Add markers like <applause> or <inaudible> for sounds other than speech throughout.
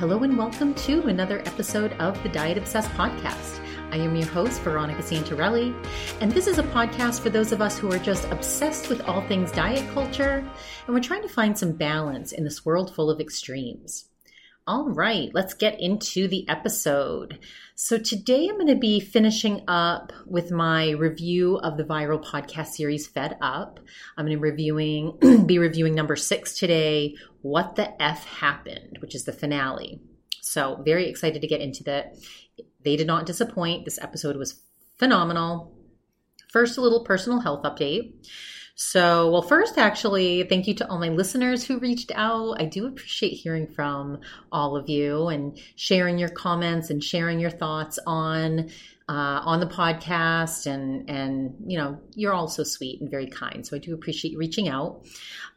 Hello and welcome to another episode of the Diet Obsessed podcast. I am your host, Veronica Santarelli, and this is a podcast for those of us who are just obsessed with all things diet culture, and we're trying to find some balance in this world full of extremes. All right, let's get into the episode. So, today I'm going to be finishing up with my review of the viral podcast series Fed Up. I'm going to reviewing <clears throat> be reviewing number 6 today, What the F Happened, which is the finale. So, very excited to get into that. They did not disappoint. This episode was phenomenal. First, a little personal health update. So, well, first, actually, thank you to all my listeners who reached out. I do appreciate hearing from all of you and sharing your comments and sharing your thoughts on uh, on the podcast. And and you know, you're all so sweet and very kind. So I do appreciate you reaching out.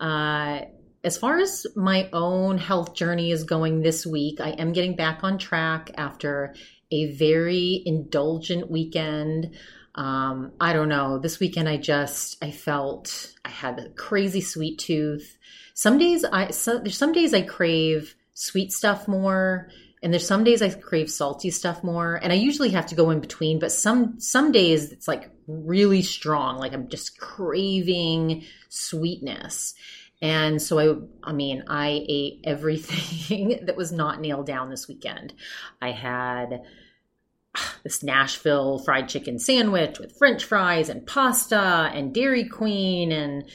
Uh, as far as my own health journey is going this week, I am getting back on track after a very indulgent weekend um, I don't know. This weekend, I just I felt I had a crazy sweet tooth. Some days I so, there's some days I crave sweet stuff more, and there's some days I crave salty stuff more. And I usually have to go in between. But some some days it's like really strong. Like I'm just craving sweetness. And so I, I mean, I ate everything <laughs> that was not nailed down this weekend. I had this Nashville fried chicken sandwich with french fries and pasta and Dairy Queen and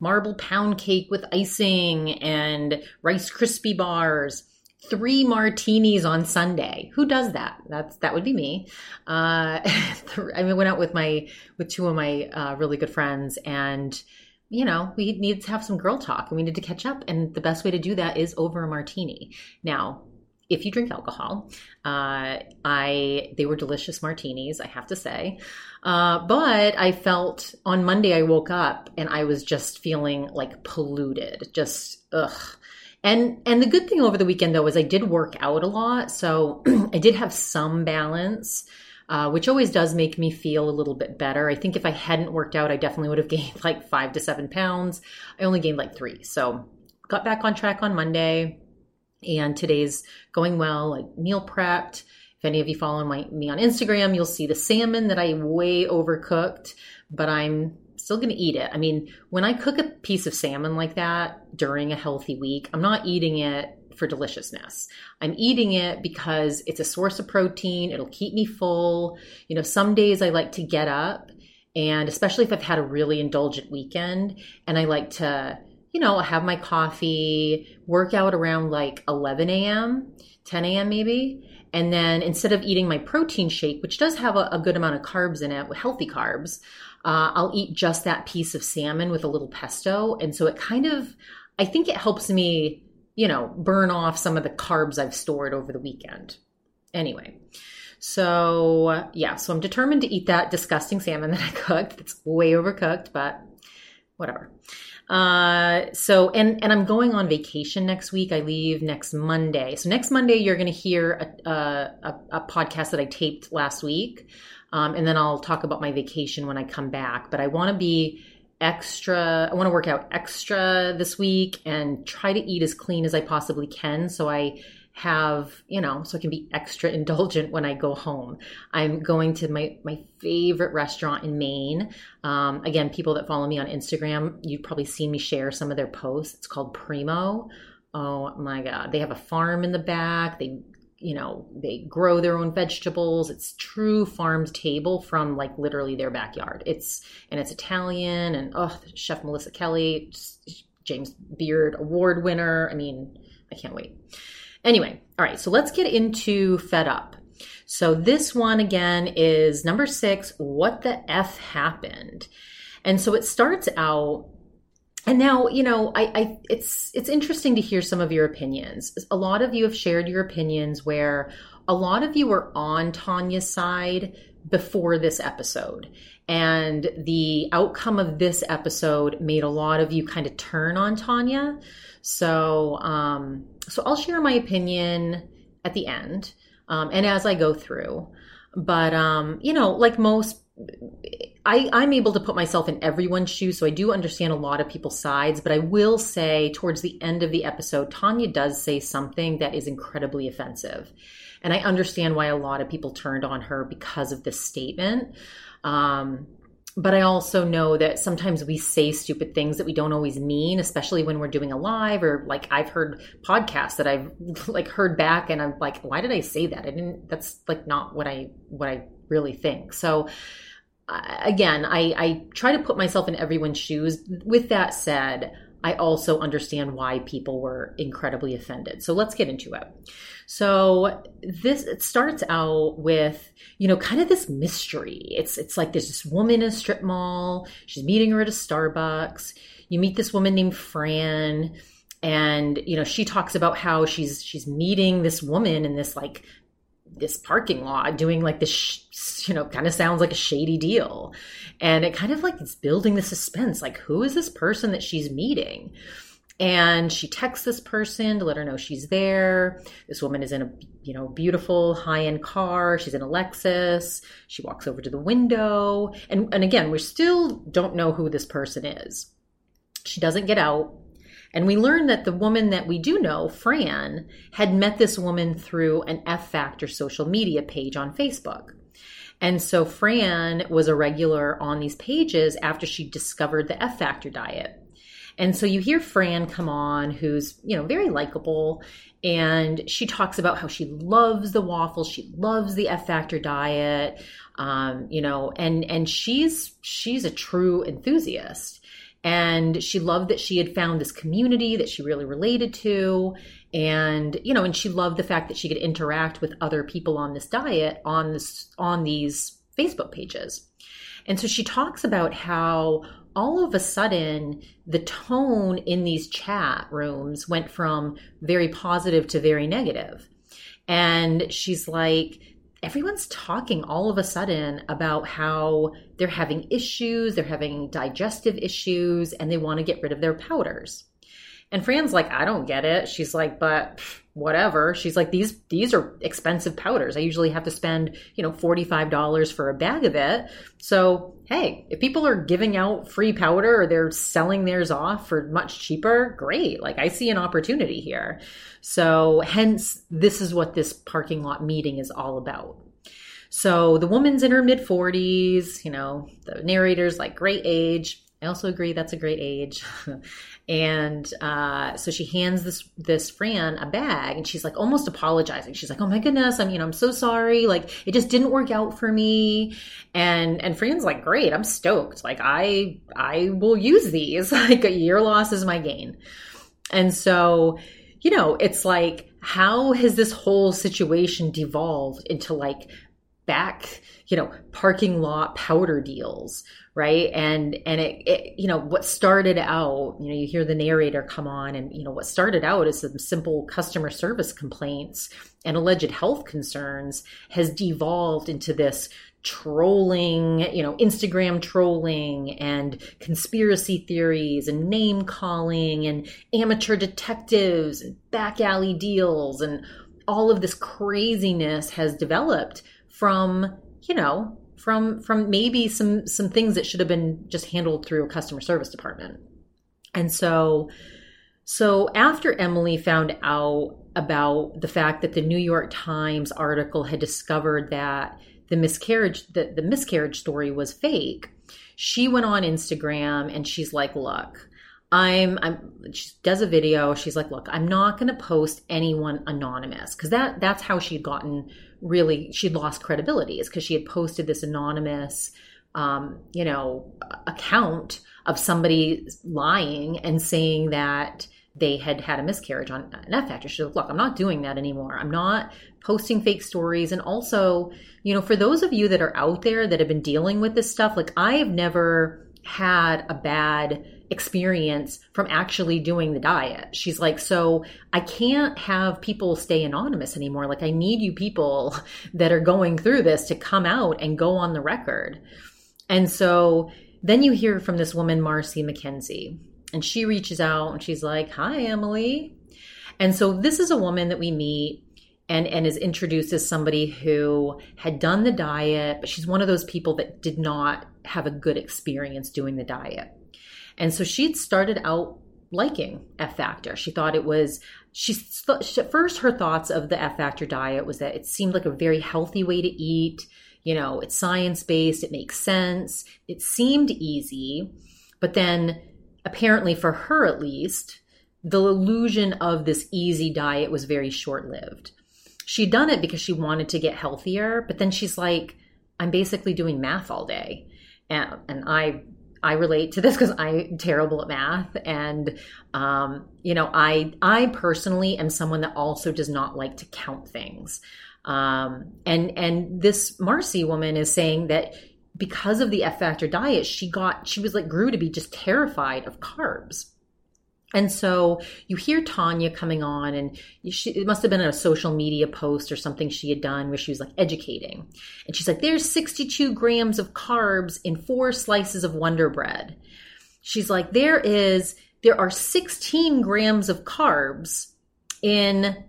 marble pound cake with icing and Rice Krispie bars. Three martinis on Sunday. Who does that? That's that would be me. Uh, <laughs> I mean, went out with my with two of my uh, really good friends, and you know, we needed to have some girl talk and we need to catch up. And the best way to do that is over a martini. Now, if you drink alcohol. Uh, I they were delicious martinis, I have to say. Uh, but I felt on Monday I woke up and I was just feeling like polluted, just ugh. And and the good thing over the weekend though is I did work out a lot, so <clears throat> I did have some balance. Uh, which always does make me feel a little bit better. I think if I hadn't worked out, I definitely would have <laughs> gained like five to seven pounds. I only gained like three. So got back on track on Monday and today's going well. I meal prepped. If any of you follow my, me on Instagram, you'll see the salmon that I way overcooked, but I'm still going to eat it. I mean, when I cook a piece of salmon like that during a healthy week, I'm not eating it for deliciousness. I'm eating it because it's a source of protein. It'll keep me full. You know, some days I like to get up and especially if I've had a really indulgent weekend and I like to you know, have my coffee, work out around like 11 a.m., 10 a.m. maybe. And then instead of eating my protein shake, which does have a, a good amount of carbs in it, healthy carbs, uh, I'll eat just that piece of salmon with a little pesto. And so it kind of, I think it helps me, you know, burn off some of the carbs I've stored over the weekend. Anyway. So, yeah, so I'm determined to eat that disgusting salmon <laughs> that I cooked. It's way overcooked, but whatever. Uh, so and and I'm going on vacation next week. I leave next Monday. So next Monday you're going to hear a, a, a, podcast that I taped last week, um, and then I'll talk about my vacation when I come back. But I want to be extra. I want to work out extra this week and try to eat as clean as I possibly can. So I have, you know, so I can be extra indulgent when I go home. I'm going to my, my favorite restaurant in Maine. Um, again, people that follow me on Instagram, you've probably seen me share some of their posts. It's called Primo. Oh my God. They have a farm in the back. They, you know, they grow their own vegetables. It's true farm table from like literally their backyard. It's, and it's Italian and, oh, Chef Melissa Kelly, James Beard award winner. I mean, I can't wait. Anyway, all right, so let's get into Fed Up. So this one again is number six What the F happened? And so it starts out and now you know I, I, it's it's interesting to hear some of your opinions a lot of you have shared your opinions where a lot of you were on tanya's side before this episode and the outcome of this episode made a lot of you kind of turn on tanya so um so I'll share my opinion at the end um, and as I go through. But, um, you know, like most, I, I'm able to put myself in everyone's shoes, so I do understand a lot of people's sides. But I will say, towards the end of the episode, Tanya does say something that is incredibly offensive. And I understand why a lot of people turned on her because of this statement. Um, but I also know that sometimes we say stupid things that we don't always mean, especially when we're doing a live or like I've heard podcasts that I've <laughs> like heard back and I'm like, why did I say that? I didn't, that's like not what I, what I really think. So again, I, I try to put myself in everyone's shoes. With that said, I also understand why people were incredibly offended. So let's get into it. So this it starts out with, you know, kind of this mystery. It's it's like there's this woman in a strip mall. She's meeting her at a Starbucks. You meet this woman named Fran and you know she talks about how she's she's meeting this woman in this like this parking lot doing like this you know kind of sounds like a shady deal. And it kind of like it's building the suspense like who is this person that she's meeting? And she texts this person to let her know she's there. This woman is in a you know beautiful high-end car. She's in a lexus. She walks over to the window. And and again we still don't know who this person is. She doesn't get out and we learned that the woman that we do know, Fran, had met this woman through an F Factor social media page on Facebook. And so Fran was a regular on these pages after she discovered the F Factor diet. And so you hear Fran come on, who's, you know, very likable. And she talks about how she loves the waffles. She loves the F Factor diet. Um, you know, and, and she's, she's a true enthusiast. And she loved that she had found this community that she really related to. And, you know, and she loved the fact that she could interact with other people on this diet on this, on these Facebook pages. And so she talks about how all of a sudden the tone in these chat rooms went from very positive to very. And she's like, everyone's talking all of a sudden about how they're having issues, they're having digestive issues, and they want to get rid of their powders. And Fran's like, I don't get it. She's like, but whatever. She's like, these these are expensive powders. I usually have to spend, you know, $45 for a bag of it. So, hey, if people are giving out free powder or they're selling theirs off for much cheaper, great. Like I see an opportunity here. So, hence this is what this parking lot meeting is all about. So, the woman's in her mid 40s, you know, the narrator's like great age. I also agree that's a great age. <laughs> and uh, so she hands this this Fran a bag, and she's like almost apologizing. She's like, "Oh my goodness, I'm you know I'm so sorry. Like it just didn't work out for me." And and Fran's like, "Great, I'm stoked. Like I I will use these. <laughs> like a year loss is my gain." And so you know, it's like how has this whole situation devolved into like back you know parking lot powder deals right? And and it, it, you know what started out you know you hear the narrator come on and you know what started out as some simple customer service complaints and alleged health concerns has devolved into this trolling you know instagram trolling and conspiracy theories and name calling and amateur detectives and back alley deals and all of this craziness has developed from, you know, from from maybe some some things that should have been just handled through a customer service department. And so so after Emily found out about the fact that the New York Times article had discovered that the miscarriage the, the miscarriage story was fake, she went on Instagram and she's like, "Look, I'm I'm she does a video. She's like, "Look, I'm not going to post anyone anonymous because that that's how she'd gotten really she'd lost credibility is because she had posted this anonymous um, you know account of somebody lying and saying that they had had a miscarriage on an F factor. She's like, look, I'm not doing that anymore. I'm not posting fake stories. And also, you know, for those of you that are out there that have been dealing with this stuff, like I have never had a bad experience from actually doing the diet. She's like, so I can't have people stay anonymous anymore. Like, I need you people <laughs> that are going through this to come out and go on the record. And so then you hear from this woman, Marcy McKenzie, and she reaches out and she's like, Hi, Emily. And so this is a woman that we meet and and is introduced as somebody who had done the diet, but she's one of those people that did not have a good experience doing the diet. And so she'd started out liking F Factor. She thought it was she, she at first her thoughts of the F Factor diet was that it seemed like a very healthy way to eat. You know, it's science based, it makes sense, it seemed easy, but then apparently for her at least, the illusion of this easy diet was very short lived. She'd done it because she wanted to get healthier, but then she's like, I'm basically doing math all day. And, and I I relate to this because I'm terrible at math, and um, you know, I I personally am someone that also does not like to count things. Um, and and this Marcy woman is saying that because of the F factor diet, she got she was like grew to be just terrified of carbs. And so you hear Tanya coming on, and she, it must have been a social media post or something she had done where she was like educating. And she's like, There's 62 grams of carbs in four slices of Wonder Bread. She's like, There is, there are 16 grams of carbs in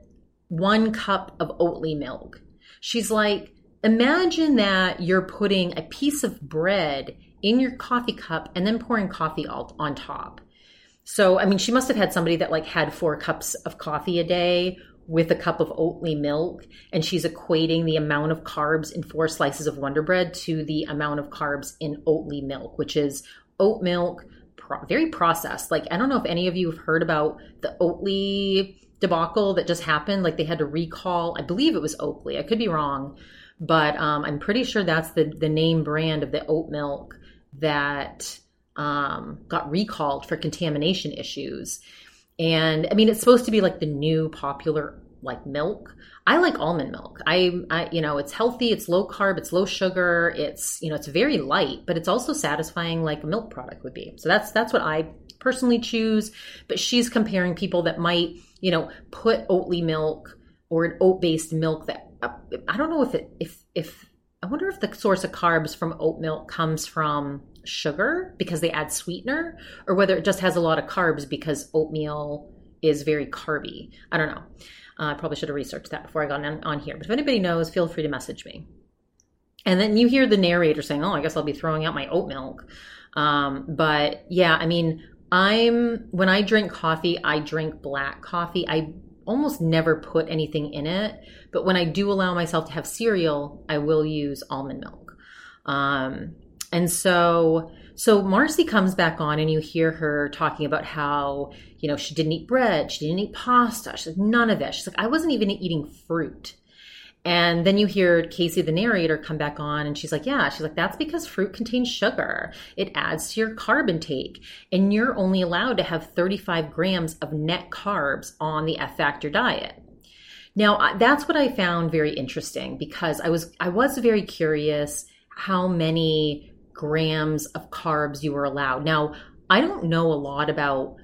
one cup of Oatly milk. She's like, Imagine that you're putting a piece of bread in your coffee cup and then pouring coffee on top so, I mean, she must have had somebody that like had four cups of coffee a day with a cup of Oatly milk, and she's equating the amount of carbs in four slices of Wonder Bread to the amount of carbs in Oatly milk, which is oat milk, pro- very processed. Like, I don't know if any of you have heard about the Oatly debacle that just happened. Like, they had to recall, I believe it was Oatly. I could be wrong, but um, I'm pretty sure that's the the name brand of the oat milk that um, got recalled for contamination issues. And I mean, it's supposed to be like the new popular like milk. I like almond milk. I, I, you know, it's healthy, it's low carb, it's low sugar, it's you know, it's very light, but it's also satisfying like a milk product would be. So that's that's what I personally choose. But she's comparing people that might, you know, put Oatly milk or an oat based milk that uh, I don't know if it if if I wonder if the source of carbs from oat milk comes from sugar because they add sweetener or whether it just has a lot of carbs because oatmeal is very carby. I don't know. Uh, I probably should have researched that before I got on, on here. But if anybody knows, feel free to message me. And then you hear the narrator saying, "Oh, I guess I'll be throwing out my oat milk." Um, but yeah, I mean, I'm when I drink coffee, I drink black coffee. I almost never put anything in it, but when I do allow myself to have cereal, I will use almond milk. Um, and so so Marcy comes back on and you hear her talking about how, you know, she didn't eat bread, she didn't eat pasta. She's like, none of this. She's like, I wasn't even eating fruit. And then you hear Casey, the narrator, come back on and she's like, Yeah, she's like, that's because fruit contains sugar. It adds to your carb intake. And you're only allowed to have 35 grams of net carbs on the F Factor diet. Now, that's what I found very interesting because I was I was very curious how many grams of carbs you were allowed. Now, I don't know a lot about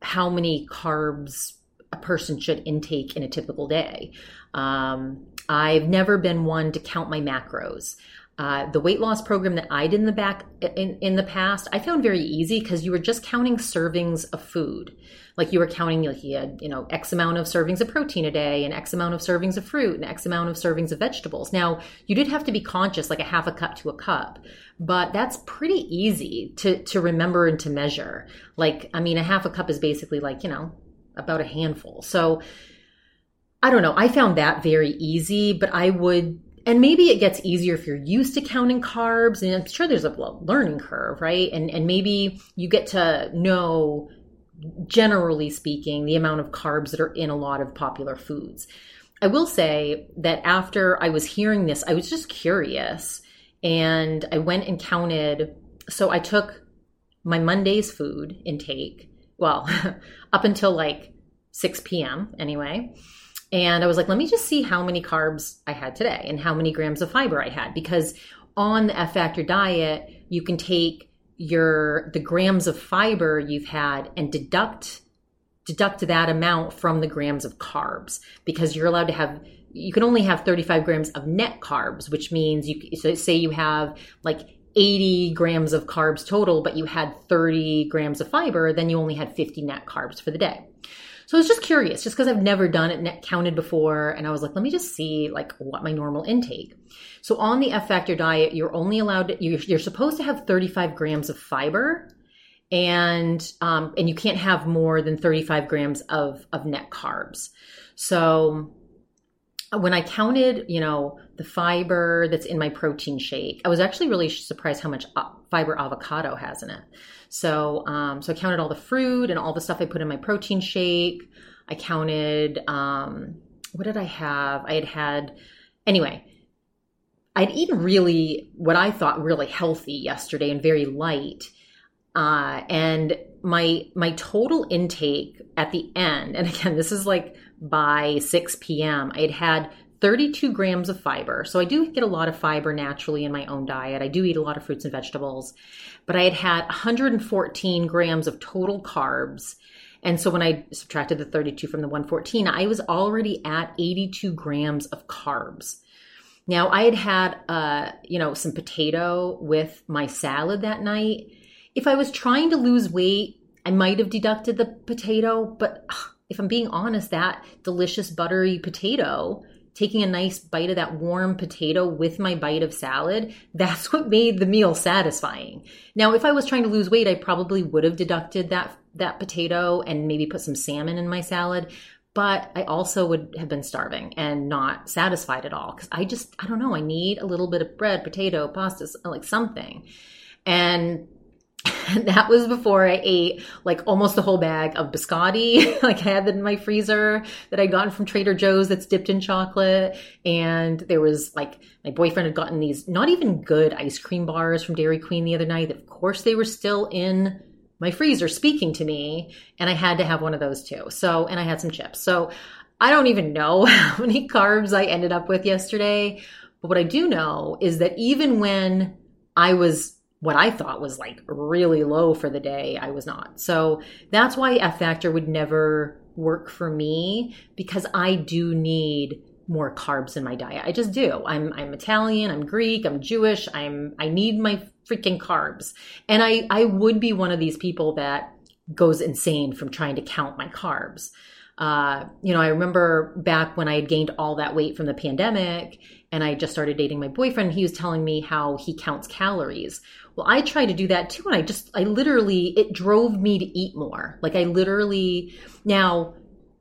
how many carbs a person should intake in a typical day. Um, I've never been one to count my macros. Uh, the weight loss program that I did in the back in, in the past, I found very easy because you were just counting servings of food. Like you were counting, like you had, you know, X amount of servings of protein a day and X amount of servings of fruit and X amount of servings of vegetables. Now, you did have to be conscious, like a half a cup to a cup, but that's pretty easy to, to remember and to measure. Like, I mean, a half a cup is basically like, you know, about a handful. So, I don't know. I found that very easy, but I would and maybe it gets easier if you're used to counting carbs and i'm sure there's a learning curve right? And and maybe you get to know generally speaking the amount of carbs that are in a lot of popular foods. I will say that after i was hearing this i was just curious and i went and counted. So i took my monday's food intake well <laughs> up until like 6 p.m anyway and I was like, let me just see how many carbs I had today and how many grams of fiber I had. Because on the F Factor diet, you can take your the grams of fiber you've had and deduct deduct that amount from the grams of carbs because you're allowed to have you can only have 35 grams of net carbs which means you so say you have like 80 grams of carbs total but you had 30 grams of fiber then you only had 50 net carbs for the day So I was just curious, just because I've never done it counted before, and I was like, let me just see like what my normal intake. So on the F Factor diet, you're only allowed to, you're, you're supposed to have 35 grams of fiber, and um, and you can't have more than 35 grams of of net carbs. So when I counted, you know, the fiber that's in my protein shake, I was actually really surprised how much uh, fiber avocado has in it. So, um, so I counted all the fruit and all the stuff I put in my protein shake. I counted, um, what did I have? I had had, anyway, I'd eaten really what I thought really healthy yesterday and very light. Uh, and my my total intake at the end, and again, this is like by 6 p.m. I had had 32 grams of fiber. So I do get a lot of fiber naturally in my own diet. I do eat a lot of fruits and vegetables, but I had had 114 grams of total carbs. And so when I subtracted the 32 from the 114, I was already at 82 grams of carbs. Now I had had, uh, you know, some potato with my salad that night. If I was trying to lose weight, I might have deducted the potato, but if I'm being honest, that delicious buttery potato taking a nice bite of that warm potato with my bite of salad, that's what made the meal satisfying. Now, if I was trying to lose weight, I probably would have deducted that that potato and maybe put some salmon in my salad, but I also would have been starving and not satisfied at all cuz I just I don't know, I need a little bit of bread, potato, pasta, like something. And <laughs> that was before I ate like almost a whole bag of biscotti. <laughs> like I had that in my freezer that I'd gotten from Trader Joe's that's dipped in chocolate. And there was like my boyfriend had gotten these not even good ice cream bars from Dairy Queen the other night. Of course, they were still in my freezer speaking to me. And I had to have one of those too. So, and I had some chips. So I don't even know <laughs> how many carbs I ended up with yesterday. But what I do know is that even when I was what I thought was like really low for the day, I was not. So that's why F Factor would never work for me because I do need more carbs in my diet. I just do. I'm I'm Italian, I'm Greek, I'm Jewish, I'm I need my freaking carbs. And I I would be one of these people that goes insane from trying to count my carbs. Uh, you know, I remember back when I had gained all that weight from the pandemic and I just started dating my boyfriend, he was telling me how he counts calories. Well, I try to do that too. And I just, I literally, it drove me to eat more. Like I literally, now,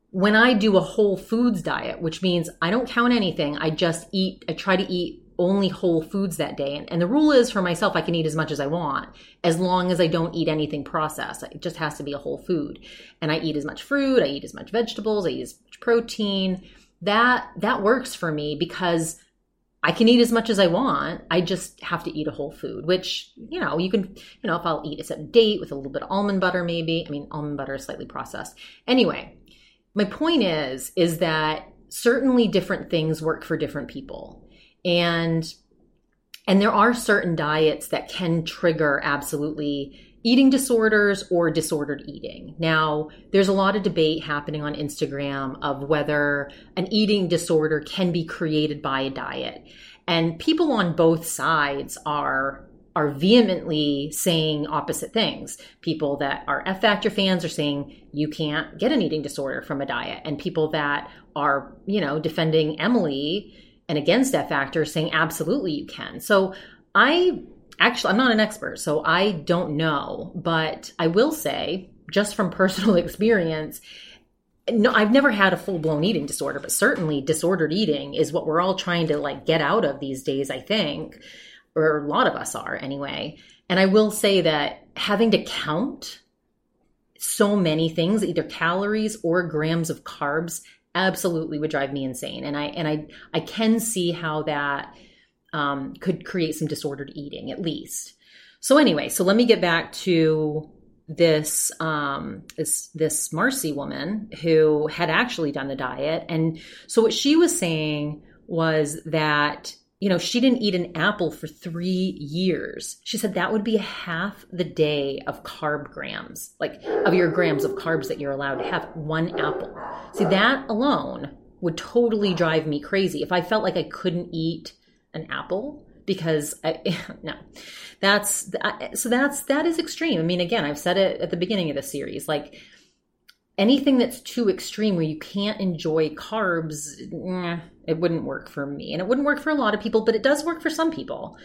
when I do a whole foods diet, which means I don't count anything, I just eat, I try to eat only whole foods that day. And, and, the rule is for myself, I can eat as much as I want as long as I don't eat anything processed. It just has to be a whole food. And I eat as much fruit, I eat as much vegetables, I eat as much protein. That that works for me because I can eat as much as I want. I just have to eat a whole food, which, you know, you can, you know, if I'll eat a certain date with a little bit of almond butter, maybe. I mean, almond butter is slightly processed. Anyway, my point is, is that certainly different things work for different people. And, and there are certain diets that can trigger absolutely eating disorders or disordered eating. Now, there's a lot of debate happening on Instagram of whether an eating disorder can be created by a diet. And people on both sides are are vehemently saying opposite things. People that are F Factor fans are saying you can't get an eating disorder from a diet, and people that are, you know, defending Emily and against F Factor saying absolutely you can. So I actually, I'm not an expert, so I don't know, but I will say, just from <laughs> personal experience, no, I've never had a full blown eating disorder, but certainly disordered eating is what we're all trying to like get out of these days, I think, or a lot of us are anyway. And I will say that having to count so many things, either calories or grams of carbs, absolutely would drive me insane. And I and I I can see how that um, could create some disordered eating at least. So anyway, so let me get back to this um, this this Marcy woman who had actually done the diet, and so what she was saying was that you know she didn't eat an apple for three years. She said that would be half the day of carb grams, like of your grams of carbs that you're allowed to have one apple. See that alone would totally drive me crazy if I felt like I couldn't eat an apple because I, <laughs> no that's so that's that is extreme i mean again i've said it at the beginning of the series like anything that's too extreme where you can't enjoy carbs, it wouldn't work for me. And it wouldn't work for a lot of people, but it does work for some people.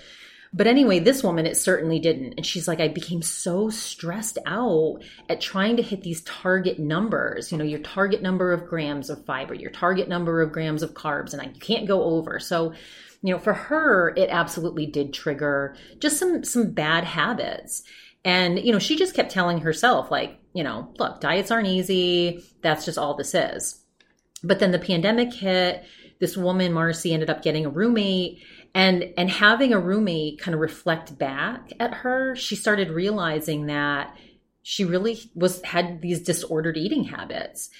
But anyway, this woman, it certainly didn't. And she's like, I became so stressed out at trying to hit these target numbers, you know, your target number of grams of fiber, your target number of grams of carbs, and I can't go over. So, you know, for her, it absolutely did trigger just some, some bad habits. And, you know, she just kept telling herself, like, you know, look, diets aren't easy. That's just all this is. But then the pandemic hit. This woman, Marcy, ended up getting a roommate and and having a roommate kind of reflect back at her she started realizing that she really was had these disordered eating habits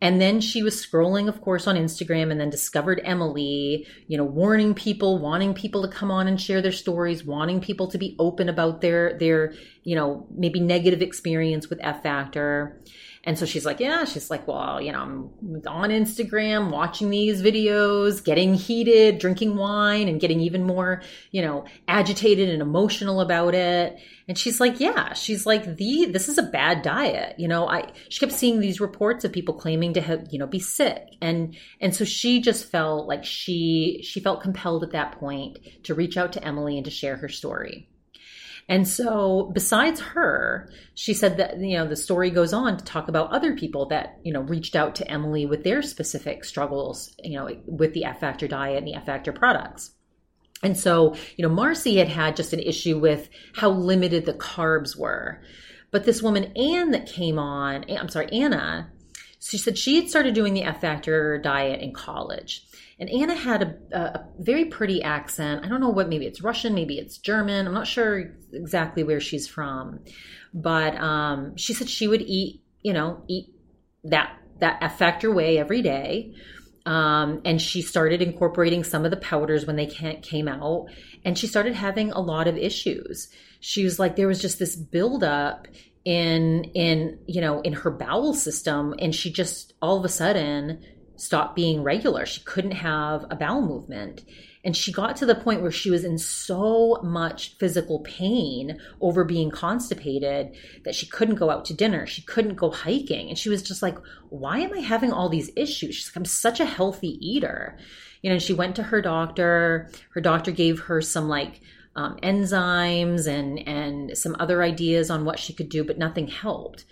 and then she was scrolling of course on instagram and then discovered emily you know warning people wanting people to come on and share their stories wanting people to be open about their their you know maybe negative experience with f factor and so she's like, yeah, she's like, well, you know, I'm on Instagram watching these videos, getting heated, drinking wine, and getting even more, you know, agitated and emotional about it. And she's like, yeah, she's like, the, this is a bad diet. You know, I, she kept seeing these reports of people claiming to have, you know, be sick. And, and so she just felt like she, she felt compelled at that point to reach out to Emily and to share her story. And so besides her, she said that, you know, the story goes on to talk about other people that, you know, reached out to Emily with their specific struggles, you know, with the F Factor diet and the F Factor products. And so, you know, Marcy had had just an issue with how limited the carbs were. But this woman, Anne, that came on, I'm sorry, Anna, she said she had started doing the F Factor diet in college. And Anna had a, a, very pretty accent. I don't know what, maybe it's Russian, maybe it's German. I'm not sure exactly where she's from. But um, she said she would eat, you know, eat that, that F Factor way every day. Um, and she started incorporating some of the powders when they came out. And she started having a lot of issues. She was like, there was just this buildup in in you know in her bowel system and she just all of a sudden stopped being regular. She couldn't have a bowel movement. And she got to the point where she was in so much physical pain over being constipated that she couldn't go out to dinner. She couldn't go hiking. And she was just like, why am I having all these issues? She's like, I'm such a healthy eater. You know, she went to her doctor. Her doctor gave her some like um, enzymes and, and some other ideas on what she could do, but nothing helped.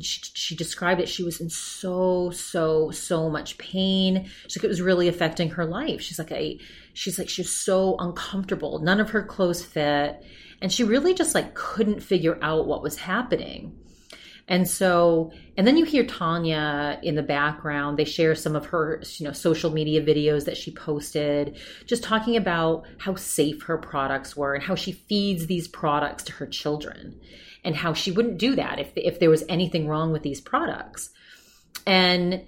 She, she described it she was in so so so much pain. She's like it was really affecting her life. She's like i she's like she's so uncomfortable. None of her clothes fit. And she really just like couldn't figure out what was happening and so and then you hear tanya in the background they share some of her you know social media videos that she posted just talking about how safe her products were and how she feeds these products to her children and how she wouldn't do that if if there was anything wrong with these products. And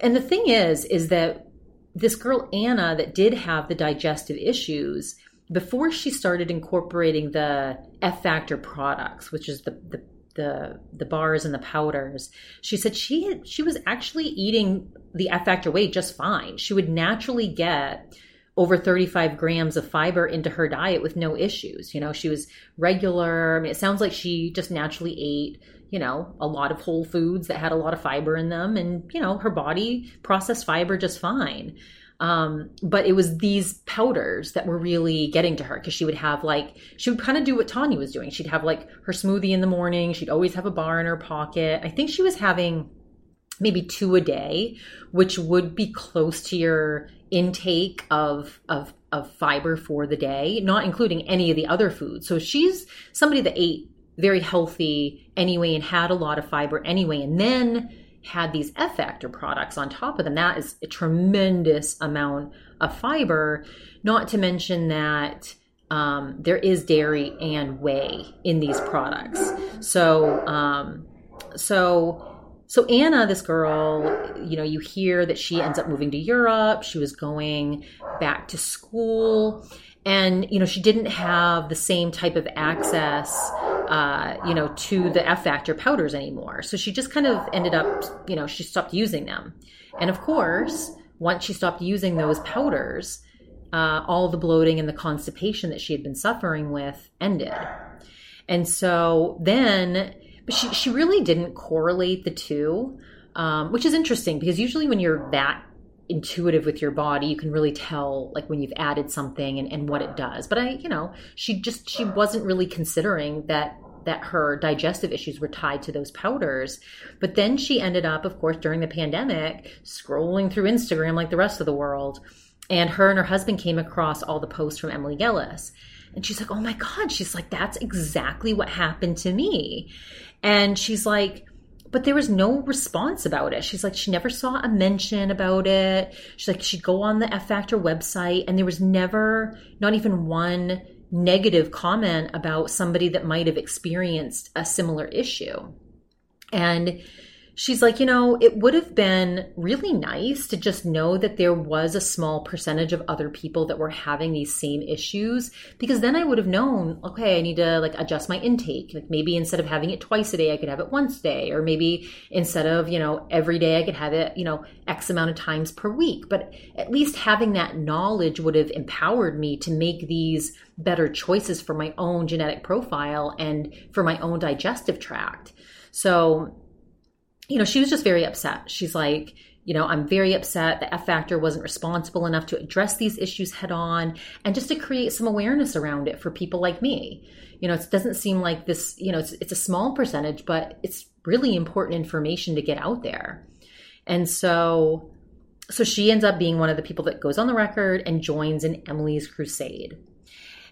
and the thing is is that this girl Anna that did have the digestive issues before she started incorporating the F factor products, which is the the the the bars and the powders. She said she had, she was actually eating the F factor way just fine. She would naturally get over 35 grams of fiber into her diet with no issues. You know, she was regular. I mean, it sounds like she just naturally ate, you know, a lot of whole foods that had a lot of fiber in them. And, you know, her body processed fiber just fine. Um, but it was these powders that were really getting to her because she would have like, she would kind of do what Tanya was doing. She'd have like her smoothie in the morning. She'd always have a bar in her pocket. I think she was having maybe two a day, which would be close to your intake of of of fiber for the day, not including any of the other foods. So she's somebody that ate very healthy anyway and had a lot of fiber anyway, and then had these F factor products on top of them. That is a tremendous amount of fiber, not to mention that um, there is dairy and whey in these products. So, um, so so Anna, this girl, you know, you hear that she ends up moving to Europe. She was going back to school. And, you know, she didn't have the same type of access, uh, you know, to the F factor powders anymore. So she just kind of ended up, you know, she stopped using them. And of course, once she stopped using those powders, uh, all the bloating and the constipation that she had been suffering with ended. And so then but she, she really didn't correlate the two. um, which is interesting because usually when you're that intuitive with your body you can really tell like when you've added something and, and what it does but i you know she just she wasn't really considering that that her digestive issues were tied to those powders. But then she ended up, of course, during the pandemic, scrolling through Instagram like the rest of the world. And her and her husband came across all the posts from Emily Gellis. And she's like, oh my God. She's like, that's exactly what happened to me. And she's like, but there was no response about it. She's like, she never saw a mention about it. She's like, she'd go on the F Factor website and there was never, not even one negative comment about somebody that might have experienced a similar issue. And she's like, you know, it would have been really nice to just know that there was a small percentage of other people that were having these same issues because then I would have known, okay, I need to like adjust my intake. Like maybe instead of having it twice a day, I could have it once a day, or maybe instead of, you know, every day, I could have it, you know, X amount of times per week. But at least having that knowledge would have empowered me to make these better choices for my own genetic profile and for my own digestive tract. So you know, she was just very upset. She's like, you know, I'm very upset. The F Factor wasn't responsible enough to address these issues head on and just to create some awareness around it for people like me. You know, it doesn't seem like this, you know, it's, it's a small percentage, but it's really important information to get out there. And so, so she ends up being one of the people that goes on the record and joins in Emily's crusade.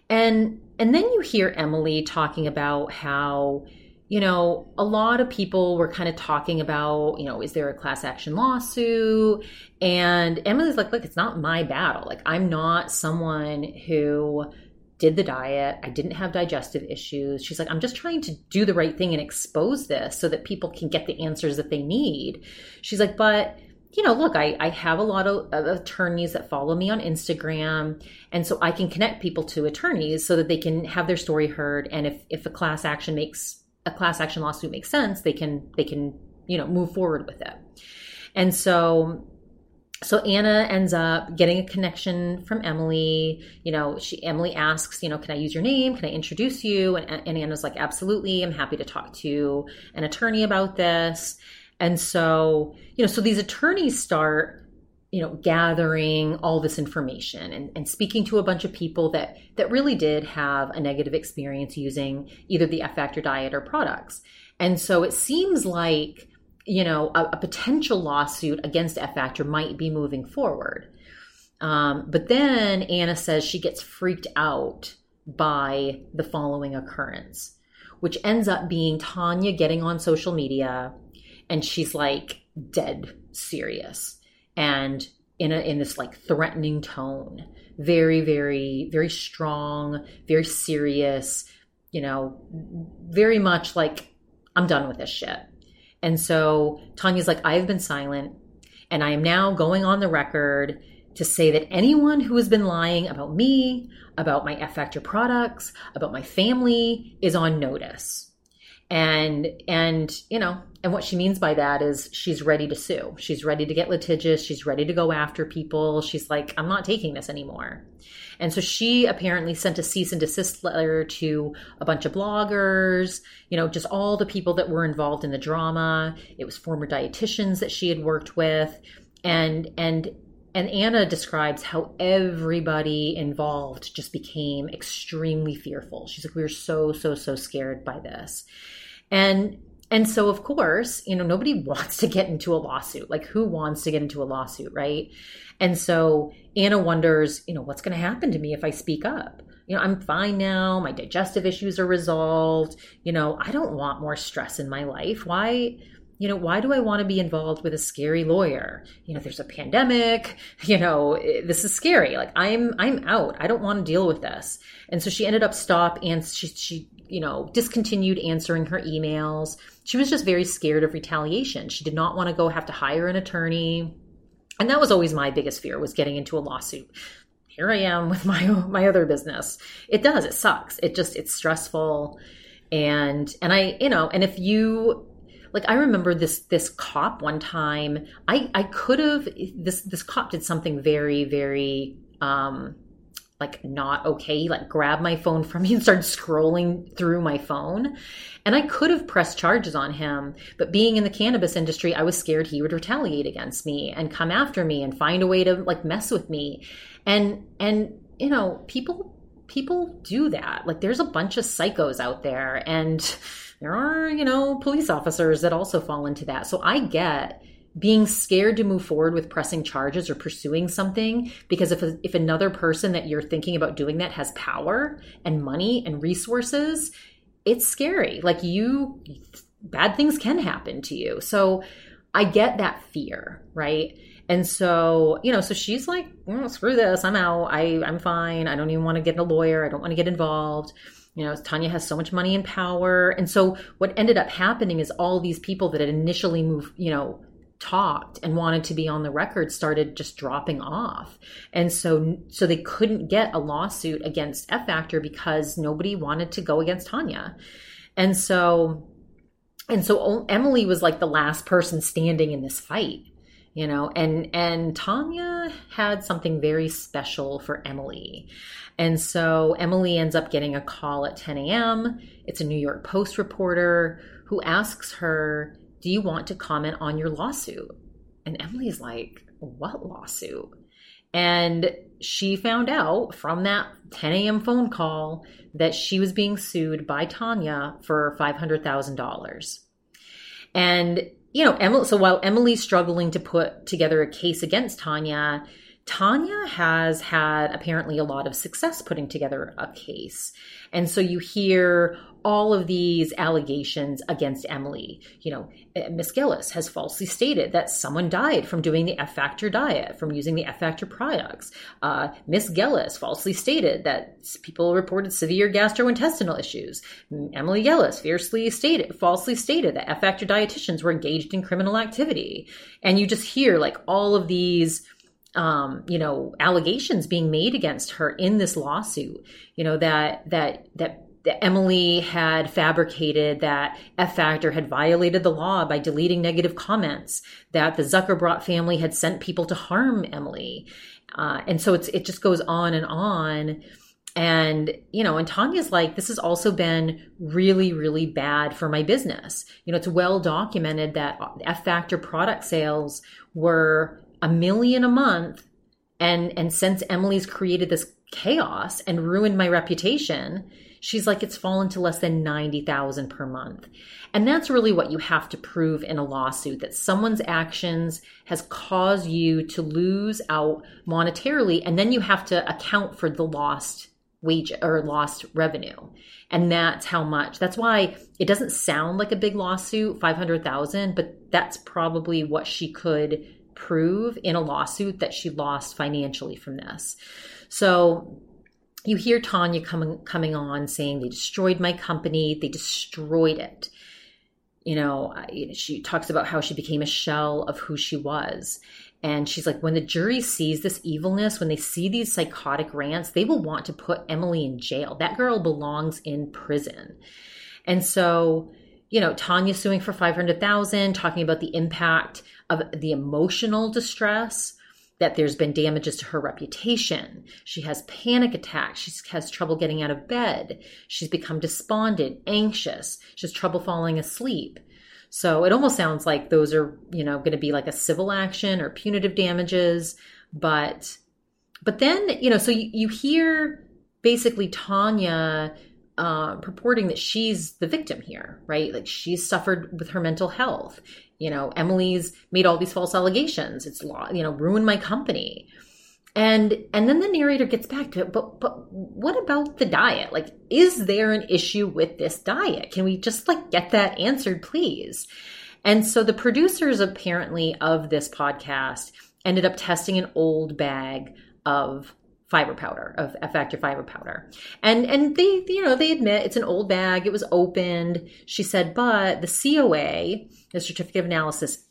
And, and then you hear Emily talking about how, you know, a lot of people were kind of talking about, you know, is there a class action lawsuit? And Emily's like, look, it's not my battle. Like, I'm not someone who did the diet. I didn't have digestive issues. She's like, I'm just trying to do the right thing and expose this so that people can get the answers that they need. She's like, but you know, look, I, I have a lot of, of, attorneys that follow me on Instagram. And so I can connect people to attorneys so that they can have their story heard. And if, if a class action makes a class action lawsuit makes sense, they can they can you know move forward with it. And so so Anna ends up getting a connection from Emily. You know, she Emily asks, you know, can I use your name? Can I introduce you? And, and Anna's like, absolutely. I'm happy to talk to an attorney about this. And so, you know, so these attorneys start you know gathering all this information and, and speaking to a bunch of people that that really did have a negative experience using either the f factor diet or products. And so it seems like you know a, a potential lawsuit against f factor might be moving forward. Um, but then anna says she gets freaked out by the following occurrence which ends up being tanya getting on social media and she's like dead serious and in a in this like threatening tone. Very very very strong very serious you know very much like i'm done with this shit. And so tanya's like i have been silent and i am now going on the record to say that anyone who has been lying about me about my f factor products about my family is on notice. And and you know and what she means by that is she's ready to sue. She's ready to get litigious. She's ready to go after people. She's like i'm not taking this anymore. And so she apparently sent a cease and desist letter to a bunch of bloggers you know just all the people that were involved in the drama. It was former dietitians that she had worked with. And and and Anna describes how everybody involved just became extremely fearful. She's like, we were so, so, so scared by this. And and so of course, you know, nobody <laughs> wants to get into a lawsuit. Like who wants to get into a lawsuit, right? And so Anna wonders, you know, what's going to happen to me if I speak up? You know, I'm fine now. My digestive issues are resolved. You know, I don't want more stress in my life. Why you know, why do I want to be involved with a scary lawyer? You know, there's a pandemic, <laughs> you know, this is scary. Like I'm I'm out. I don't want to deal with this. And so she ended up stop and she she you know, discontinued answering her emails. She was just very scared of retaliation. She did not want to go have to hire an attorney. And that was always my biggest fear was getting into a lawsuit. Here I am with my my other business. It does, it sucks. It just it's stressful and and I, you know, and if you like I remember this this cop one time. I I could have this this cop did something very very um like not okay. Like grabbed my phone from me and started scrolling through my phone. And I could have pressed charges on him, but being in the cannabis industry, I was scared he would retaliate against me and come after me and find a way to like mess with me. And and you know, people people do that. Like there's a bunch of psychos out there and there are, you know, police officers that also fall into that. So I get being scared to move forward with pressing charges or pursuing something because if if another person that you're thinking about doing that has power and money and resources it's scary. Like you bad things can happen to you. So i get that fear right? And so you know so she's like oh, screw this i'm out. I i'm fine. I don't even want to get a lawyer. I don't want to get involved. You know tanya has so much money and power. And so what ended up happening is all these people that had initially moved you know talked and wanted to be on the record started just dropping off. And so so they couldn't get a lawsuit against F Factor because nobody wanted to go against Tanya. And so and so Emily was like the last person standing in this fight you know and and tanya had something very special for emily and so emily ends up getting a call at 10 a.m it's a new york post reporter who asks her do you want to comment on your lawsuit? And Emily's like, What lawsuit? And she found out from that 10 a.m. phone call that she was being sued by Tanya for $500,000. And, you know, Emily, so while Emily's struggling to put together a case against Tanya, Tanya has had apparently a lot of success putting together a case. And so you hear all of these allegations against Emily. You know, eh, Miss Gellis has falsely stated that someone died from doing the F Factor diet, from using the F Factor products. Uh, Miss Gellis falsely stated that people reported severe gastrointestinal issues. Emily Gellis fiercely stated, falsely stated that F Factor dietitians were engaged in criminal activity. And you just hear like all of these um, you know, allegations being made against her in this lawsuit. You know that that that that Emily had fabricated that F Factor had violated the law by deleting negative comments, that the Zuckerbrot family had sent people to harm Emily. Uh, and so it's, it just goes on and on. And, you know, and Tanya's like, this has also been really, really bad for my business. You know, it's well documented that F Factor product sales were a million a month. And, and since Emily's created this chaos and ruined my reputation, she's like it's fallen to less than 90,000 per month. And that's really what you have to prove in a lawsuit that someone's actions has caused you to lose out monetarily and then you have to account for the lost wage or lost revenue. And that's how much. That's why it doesn't sound like a big lawsuit, 500,000, but that's probably what she could prove in a lawsuit that she lost financially from this. So you hear Tanya coming coming on saying they destroyed my company, they destroyed it. You know, she talks about how she became a shell of who she was. And she's like, when the jury sees this evilness, when they see these psychotic rants, they will want to put Emily in jail. That girl belongs in prison. And so, you know, Tanya suing for 500,000, talking about the impact of the emotional distress that there's been damages to her reputation. She has panic attacks. She has trouble getting out of bed. She's become despondent, anxious. She has trouble falling asleep. So it almost sounds like those are, you know, going to be like a civil action or punitive damages. But, but then, you know, so you, you hear basically Tanya uh, purporting that she's the victim here, right? Like she's suffered with her mental health you know emily's made all these false allegations. It's law you know ruined my company. And and then the narrator gets back to it but but what about the diet? Like is there an issue with this diet? Can we just like get that answered please? And so the producers apparently of this podcast ended up testing an old bag of fiber powder of F Factor fiber powder. And and they you know they admit it's an old bag, it was opened. She said, but the COA, the certificate of analysis,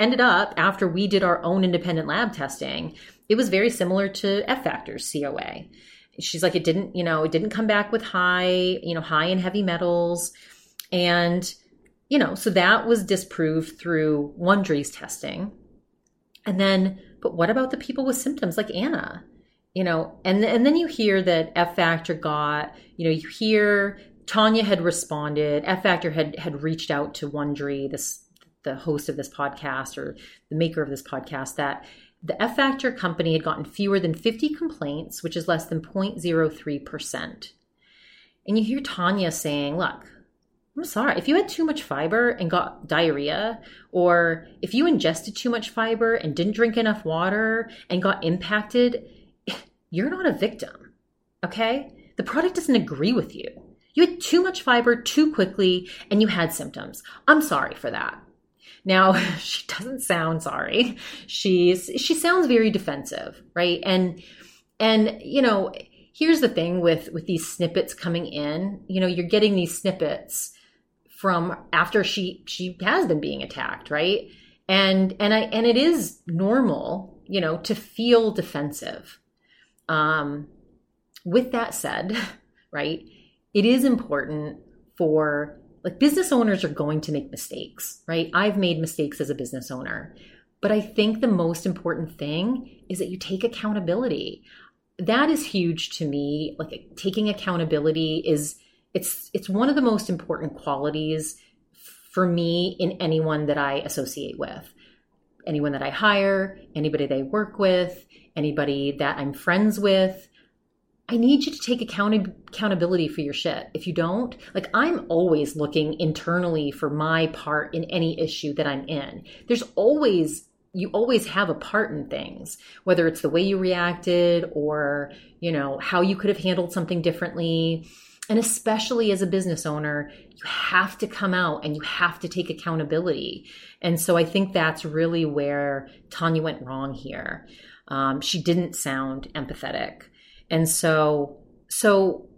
ended up after we did our own independent lab testing, it was very similar to F Factor's COA. She's like, it didn't, you know, it didn't come back with high, you know, high and heavy metals. And, you know, so that was disproved through Wondery's testing. And then, but what about the people with symptoms like Anna? You know, and and then you hear that F Factor got, you know, you hear Tanya had responded, F Factor had had reached out to Wondery, this the host of this podcast or the maker of this podcast, that the F Factor company had gotten fewer than 50 complaints, which is less than 0.03%. And you hear Tanya saying, Look, I'm sorry. If you had too much fiber and got diarrhea, or if you ingested too much fiber and didn't drink enough water and got impacted, you're not a victim. Okay? The product doesn't agree with you. You had too much fiber too quickly and you had symptoms. I'm sorry for that. Now, <laughs> she doesn't sound sorry. She's she sounds very defensive, right? And and you know, here's the thing with with these snippets coming in, you know, you're getting these snippets from after she she has been being attacked, right? And and I and it is normal, you know, to feel defensive um, with that said, <laughs> right, it is important for like business owners are going to make mistakes, right? I've made mistakes as a business owner. But I think the most important thing is that you take accountability. That is huge to me. Like taking accountability is it's it's one of the most important qualities for me in anyone that I associate with. Anyone that I hire, anybody I work with, anybody that I'm friends with. I need you to take account- accountability for your shit. If you don't, like I'm always looking internally for my part in any issue that I'm in. There's always you always have a part in things, whether it's the way you reacted or, you know, how you could have handled something differently. And especially as a business owner, you have to come out and you have to take accountability. And so I think that's really where Tanya went wrong here. Um, she didn't sound empathetic. And so, so,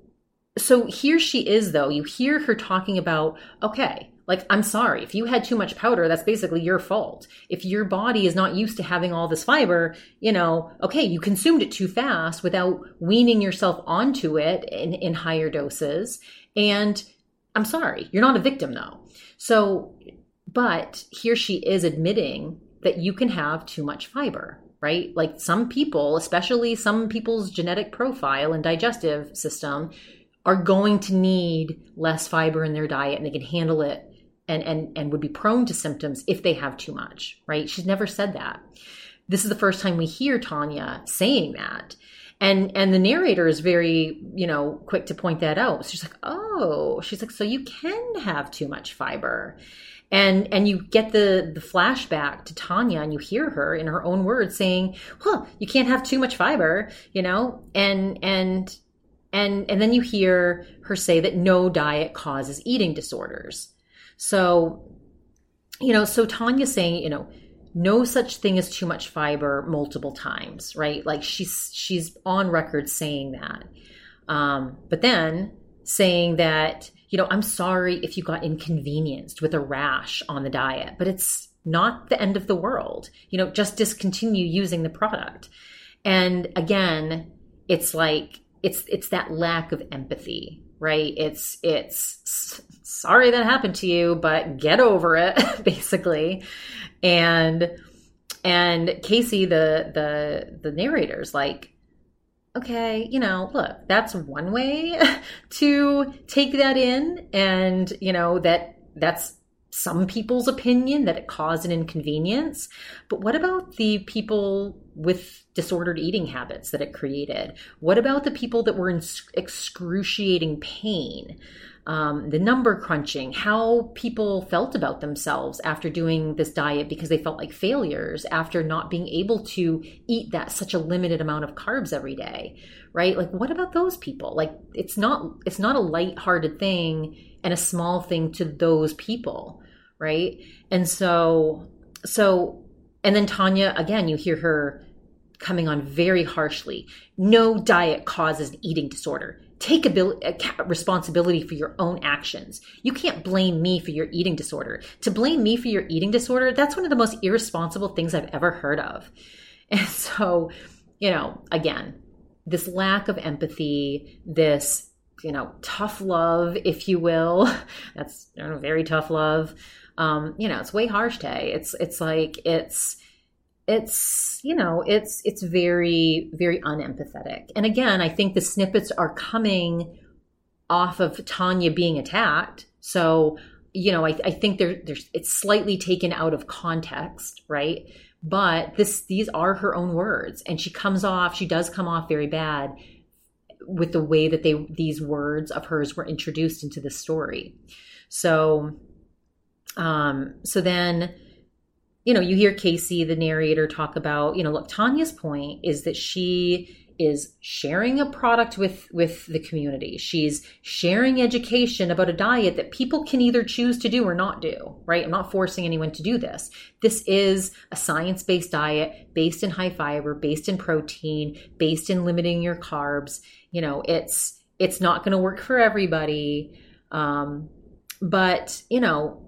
so here she is, though. You hear her talking about, okay, like, I'm sorry. If you had too much powder, that's basically your fault. If your body is not used to having all this fiber, you know, okay, you consumed it too fast without weaning yourself onto it in, in higher doses. And I'm sorry, you're not a victim though. So, but here she is admitting that you can have too much fiber right? Like some people, especially some people's genetic profile and digestive system, are going to need less fiber in their diet and they can handle it and, and, and would be prone to symptoms if they have too much, right? She's never said that. This is the first time we hear Tanya saying that. And and the narrator is very, you know, quick to point that out. She's like, "Oh, she's like, so you can have too much fiber." and and you get the the flashback to Tanya and you hear her in her own words saying, "Well, you can't have too much fiber," you know, and and and and then you hear her say that no diet causes eating disorders. So, you know, so Tanya's saying, you know, no such thing as too much fiber multiple times, right? Like she's she's on record saying that. Um, but then saying that you know, I'm sorry if you got inconvenienced with a rash on the diet, but it's not the end of the world. You know, just discontinue using the product. And again, it's like it's it's that lack of empathy, right? It's it's sorry that happened to you, but get over it <laughs> basically. And and Casey the the the narrator's like okay, you know, look, that's one way <laughs> to take that in. And, you know, that that's some people's opinion that it caused an inconvenience. But what about the people with disordered eating habits that it created? What about the people that were in excruciating pain? um, the number crunching, how people felt about themselves after doing this diet because they felt like failures after not being able to eat that such a limited amount of carbs every day, right? Like, what about those people? Like, it's not it's not a light-hearted thing and a small thing to those people, right? And so, so, and then Tanya again, you hear her coming on very harshly. No diet causes eating disorder take responsibility for your own actions. You can't blame me for your eating disorder. To blame me for your eating disorder, that's one of the most irresponsible things I've ever heard of. <laughs> And so, you know, again, this lack of empathy, this, you know, tough love, if you will, <laughs> that's you know, very tough love. Um, you know, it's way harsh, Tay. It's, it's like, it's, it's you know it's it's very very unempathetic. And again i think the snippets are coming off of tanya being attacked. So you know i, I think there, there's it's slightly taken out of context right? But this these are her own words. And she comes off she does come off very bad with the way that they these words of hers were introduced into the story. So um so then you know, you hear Casey, the narrator, talk about, you know, look, Tanya's point is that she is sharing a product with with the community. She's sharing education about a diet that people can either choose to do or not do, right? I'm not forcing anyone to do this. This is a science-based diet based in high fiber, based in protein, based in limiting your carbs. You know, it's it's not going to work for everybody. Um, but, you know,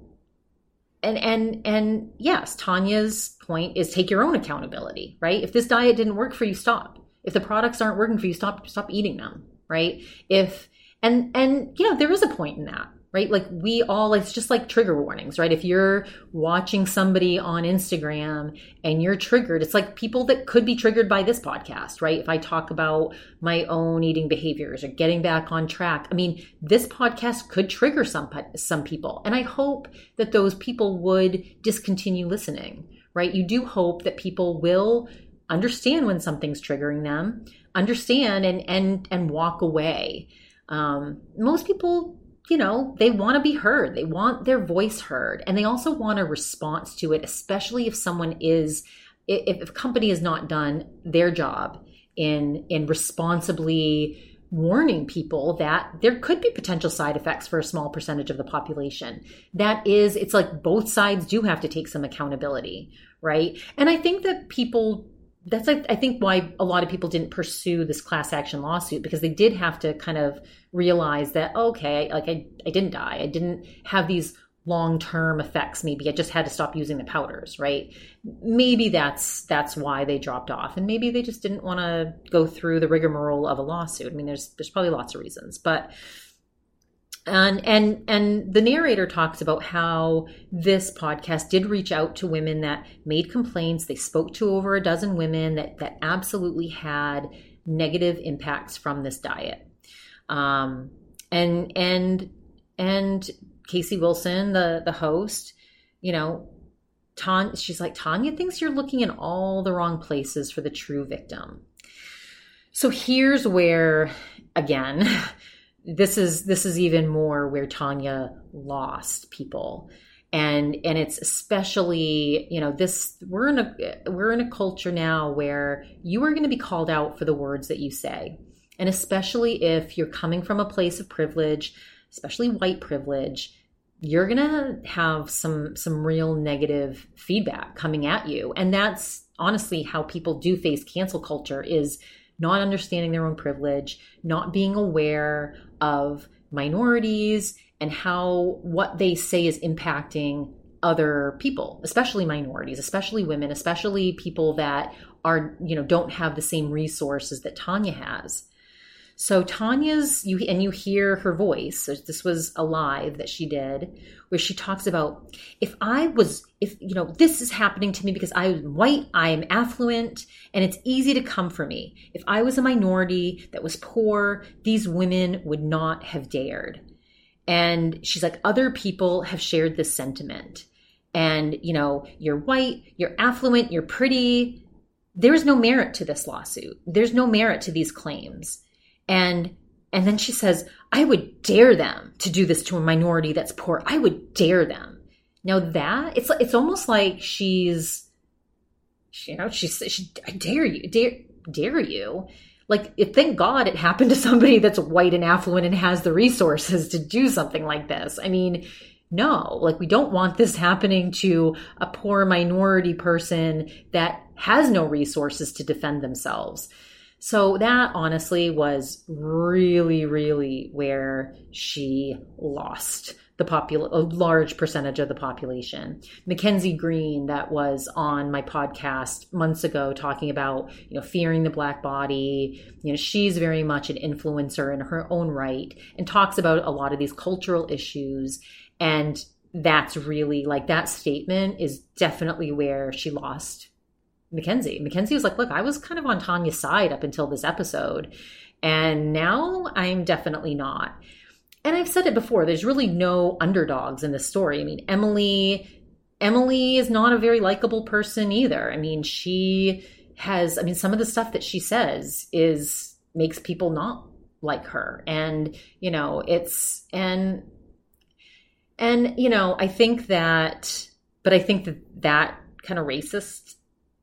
and and and yes tanya's point is take your own accountability right? If this diet didn't work for you stop. If the products aren't working for you stop stop eating them right? If and and you know there is a point in that right? Like we all, it's just like trigger warnings, right? If you're watching somebody on Instagram and you're triggered, it's like people that could be triggered by this podcast, right? If I talk about my own eating behaviors or getting back on track, I mean, this podcast could trigger some some people, and I hope that those people would discontinue listening, right? You do hope that people will understand when something's triggering them, understand and and and walk away. Um, most people you know, they want to be heard. They want their voice heard. And they also want a response to it, especially if someone is, if a company has not done their job in, in responsibly warning people that there could be potential side effects for a small percentage of the population. That is, it's like both sides do have to take some accountability, right? And I think that people that's I think why a lot of people didn't pursue this class action lawsuit because they did have to kind of realize that okay like I, I didn't die. I didn't have these long-term effects. Maybe i just had to stop using the powders right? Maybe that's that's why they dropped off. And maybe they just didn't want to go through the rigmarole of a lawsuit. I mean there's there's probably lots of reasons. But and and and the narrator talks about how this podcast did reach out to women that made complaints they spoke to over a dozen women that that absolutely had negative impacts from this diet um, and and and Casey Wilson, the the host, you know, Tanya, she's like Tanya thinks you're looking in all the wrong places for the true victim. So here's where, again, <laughs> this is this is even more where Tanya lost people and and it's especially you know this we're in a we're in a culture now where you are going to be called out for the words that you say and especially if you're coming from a place of privilege, especially white privilege, you're going to have some some real negative feedback coming at you. And that's honestly how people do face cancel culture is not understanding their own privilege, not being aware of minorities and how what they say is impacting other people, especially minorities, especially women, especially people that are, you know, don't have the same resources that Tanya has. So Tanya's you and you hear her voice. This was a live that she did where she talks about if I was if you know this is happening to me because I am white, I am affluent and it's easy to come for me. If I was a minority that was poor, these women would not have dared. And she's like other people have shared this sentiment. And you know, you're white, you're affluent, you're pretty. There's no merit to this lawsuit. There's no merit to these claims and and then she says, I would dare them to do this to a minority that's poor. I would dare them. Now that it's it's almost like she's, you know, she's she, I dare you, dare dare you. Like, thank God it happened to somebody that's white and affluent and has the resources to do something like this. I mean, no, like we don't want this happening to a poor minority person that has no resources to defend themselves. So that honestly was really, really where she lost the popul- a large percentage of the population. Mackenzie Green, that was on my podcast months ago, talking about you know fearing the black body. You know, she's very much an influencer in her own right, and talks about a lot of these cultural issues. And that's really like that statement is definitely where she lost Mackenzie. Mackenzie was like, look, I was kind of on Tanya's side up until this episode. And now I'm definitely not. And I've said it before, there's really no underdogs in this story. I mean, Emily, Emily is not a very likable person either. I mean, she has, I mean, some of the stuff that she says is makes people not like her. And, you know, it's, and, and, you know, I think that, but I think that that kind of racist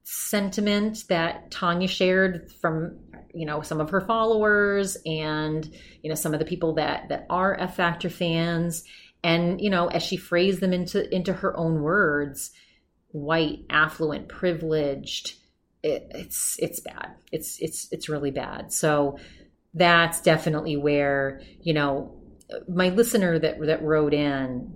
sentiment that Tanya shared from you know some of her followers and you know some of the people that that are F Factor fans. And you know as she phrased them into into her own words white affluent privileged it, it's it's bad. It's it's it's really bad. So that's definitely where you know my listener that that wrote in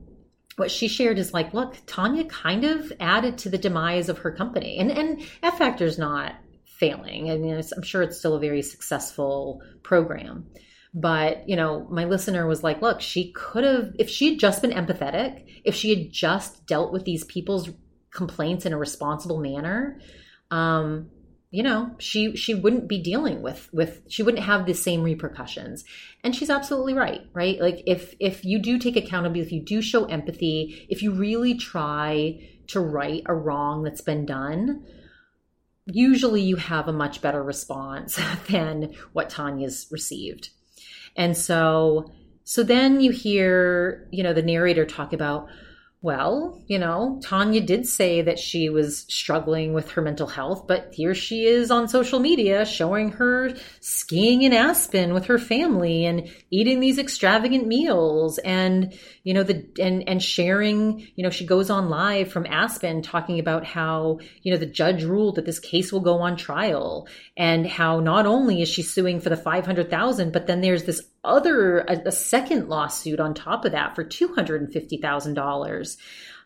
what she shared is like, look, Tanya kind of added to the demise of her company, and and F Factor's not failing. I mean, I'm sure it's still a very successful program. But, you know, my listener was like, look, she could have, if she had just been empathetic, if she had just dealt with these people's complaints in a responsible manner, um, you know she she wouldn't be dealing with with she wouldn't have the same repercussions. And she's absolutely right right? Like if if you do take accountability if you do show empathy if you really try to right a wrong that's been done usually you have a much better response <laughs> than what tanya's received. And so so then you hear you know the narrator talk about well, you know, Tanya did say that she was struggling with her mental health, but here she is on social media showing her skiing in Aspen with her family and eating these extravagant meals and, you know, the, and, and sharing, you know, she goes on live from Aspen talking about how, you know, the judge ruled that this case will go on trial and how not only is she suing for the 500,000, but then there's this other a, a second lawsuit on top of that for two hundred and fifty thousand dollars.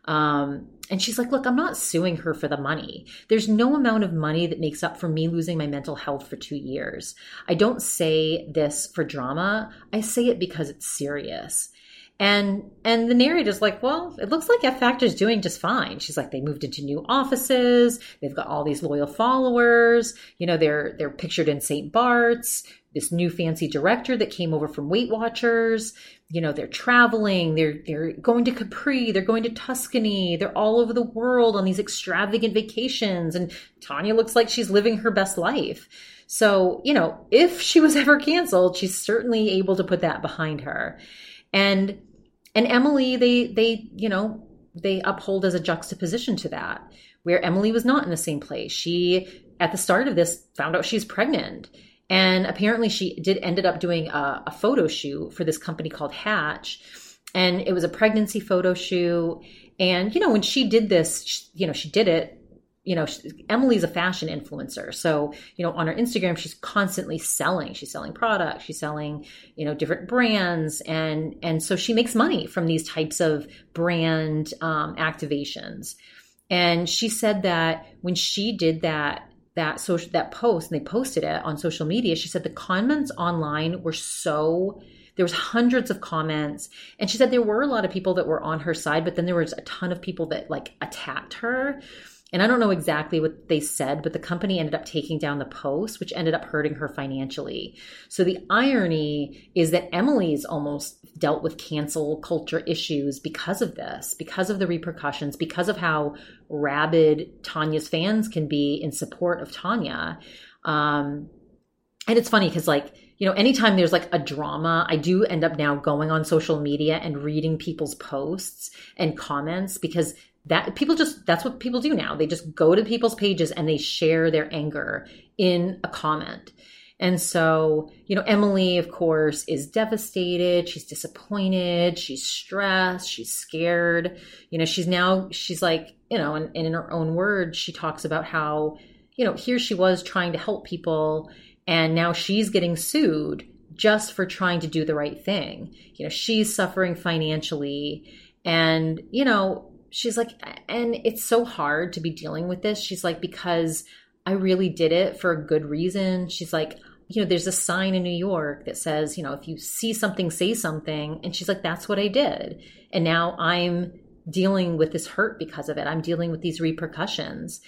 Um, and she's like, Look, I'm not suing her for the money. There's no amount of money that makes up for me losing my mental health for two years. I don't say this for drama, I say it because it's serious. And and the narrator's like, well, it looks like F Factor's doing just fine. She's like, they moved into new offices, they've got all these loyal followers, you know, they're they're pictured in St. Bart's, this new fancy director that came over from Weight Watchers. You know, they're traveling, they're they're going to Capri, they're going to Tuscany, they're all over the world on these extravagant vacations. And Tanya looks like she's living her best life. So, you know, if she was <laughs> ever canceled, she's certainly able to put that behind her. And and Emily, they they, you know, they uphold as a juxtaposition to that, where Emily was not in the same place. She at the start of this found out she's pregnant and apparently, she did ended up doing a, a photo shoot for this company called Hatch, and it was a pregnancy photo shoot. And you know, when she did this, she, you know, she did it you know, Emily's a fashion influencer. So, you know, on her Instagram, she's constantly selling. She's selling products. She's selling, you know, different brands. And, and so she makes money from these types of brand um, activations. And she said that when she did that that social that post and they posted it on social media she said the comments online were so there was hundreds of comments and she said there were a lot of people that were on her side but then there was a ton of people that like attacked her and I don't know exactly what they said, but the company ended up taking down the post, which ended up hurting her financially. So the irony is that Emily's almost dealt with cancel culture issues because of this, because of the repercussions, because of how rabid Tanya's fans can be in support of Tanya. Um, and it's funny because, like, you know, anytime there's like a drama, I do end up now going on social media and reading people's posts and comments because that people just that's what people do now. They just go to people's pages and they share their anger in a comment. And so you know emily of course is devastated. She's disappointed. She's stressed. She's scared. You know she's now she's like you know and, and in her own words she talks about how you know here she was trying to help people and now she's getting sued just for trying to do the right thing. You know she's suffering financially and you know she's like, and it's so hard to be dealing with this. She's like, because I really did it for a good reason. She's like, you know, there's a sign in New York that says, you know, if you see something, say something. And she's like, that's what I did. And now I'm dealing with this hurt because of it. I'm dealing with these repercussions.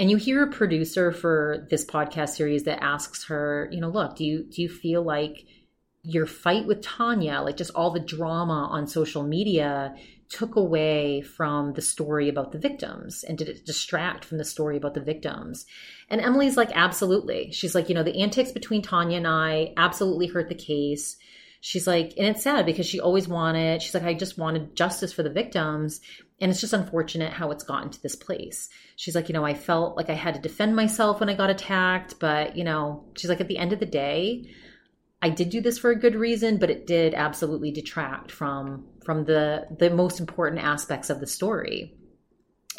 and you hear a producer for this podcast series that asks her, you know, look, do you do you feel like your fight with Tanya, like just all the drama on social media, took away from the story about the victims and did it distract from the story about the victims? And Emily's like, absolutely. She's like, you know, the antics between Tanya and I absolutely hurt the case. She's like, and it's sad because she always wanted, she's like, I just wanted justice for the victims. And it's just unfortunate how it's gotten to this place. She's like, you know, I felt like I had to defend myself when I got attacked, but, you know, she's like, at the end of the day, I did do this for a good reason, but it did absolutely detract from from the the most important aspects of the story.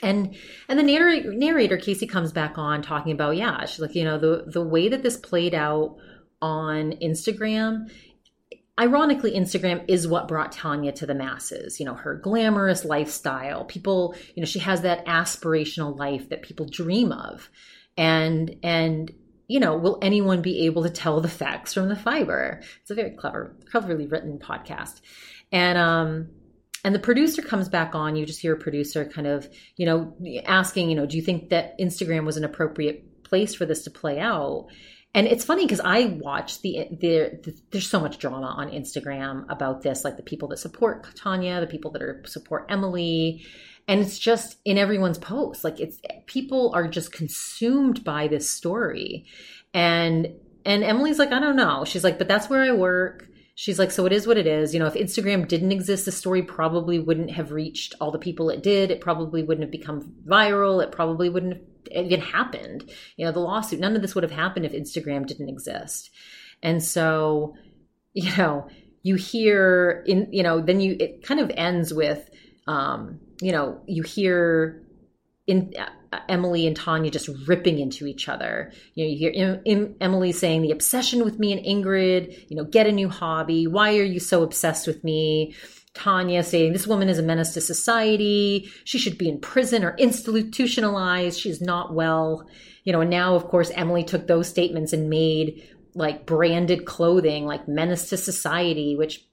And and the narrator, narrator Casey comes back on talking about yeah, she's like you know the the way that this played out on Instagram ironically instagram is what brought tanya to the masses you know her glamorous lifestyle people you know she has that aspirational life that people dream of and and you know, will anyone be able to tell the facts from the fiber? It's a very clever, cleverly written podcast. And um and the producer comes back on, you just hear a producer kind of, you know, asking, you know, do you think that Instagram was an appropriate place for this to play out? And it's funny because I watch the, the, the, there's so much drama on Instagram about this, like the people that support Tanya, the people that are support Emily, and it's just in everyone's posts. Like it's people are just consumed by this story. And and emily's like i don't know. She's like but that's where i work. She's like so it is what it is. You know if instagram didn't exist the story probably wouldn't have reached all the people it did. It probably wouldn't have become viral. It probably wouldn't have even happened. You know the lawsuit none of this would have happened if instagram didn't exist. And so you know you hear in you know then you it kind of ends with um you know, you hear in uh, Emily and Tanya just ripping into each other. You know, you hear in, in Emily saying the obsession with me and Ingrid, you know, get a new hobby. Why are you so obsessed with me? Tanya saying this woman is a menace to society. She should be in prison or institutionalized. She's not well. You know, and now of course Emily took those statements and made like branded clothing like menace to society, which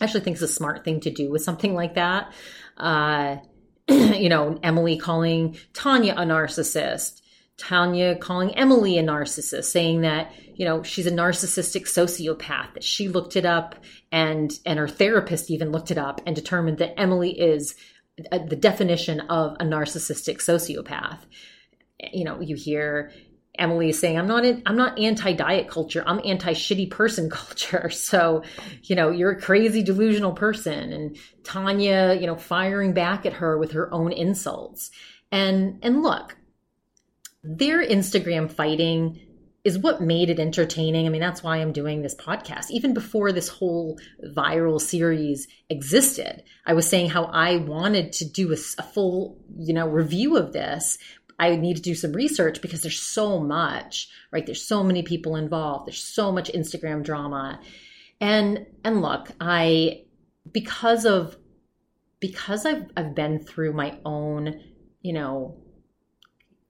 I actually think is a smart thing to do with something like that uh, <clears throat> you know, Emily calling Tanya a narcissist, Tanya calling Emily a narcissist, saying that, you know, she's a narcissistic sociopath, that she looked it up and and her therapist even looked it up and determined that Emily is uh, the definition of a narcissistic sociopath. You know, you hear Emily is saying, I'm not in, I'm not anti diet culture. I'm anti shitty person <laughs> culture. So, you know, you're a crazy delusional person. And Tanya, you know, firing back at her with her own insults. And, and look, their Instagram fighting is what made it entertaining. I mean, that's why I'm doing this podcast. Even before this whole viral series existed, I was saying how I wanted to do a, a full, you know, review of this I need to do some research because there's so much, right? There's so many people involved. There's so much Instagram drama. And and look, I because of because I've I've been through my own, you know,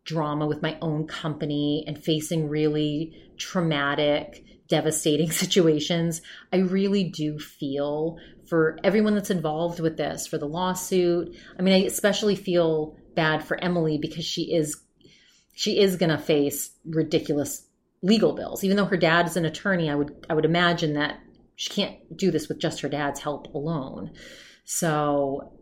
drama with my own company and facing really traumatic, devastating <laughs> situations, I really do feel for everyone that's involved with this, for the lawsuit. I mean, I especially feel bad for Emily because she is she is going to face ridiculous legal bills. Even though her dad is an attorney, I would I would imagine that she can't do this with just her dad's help alone. So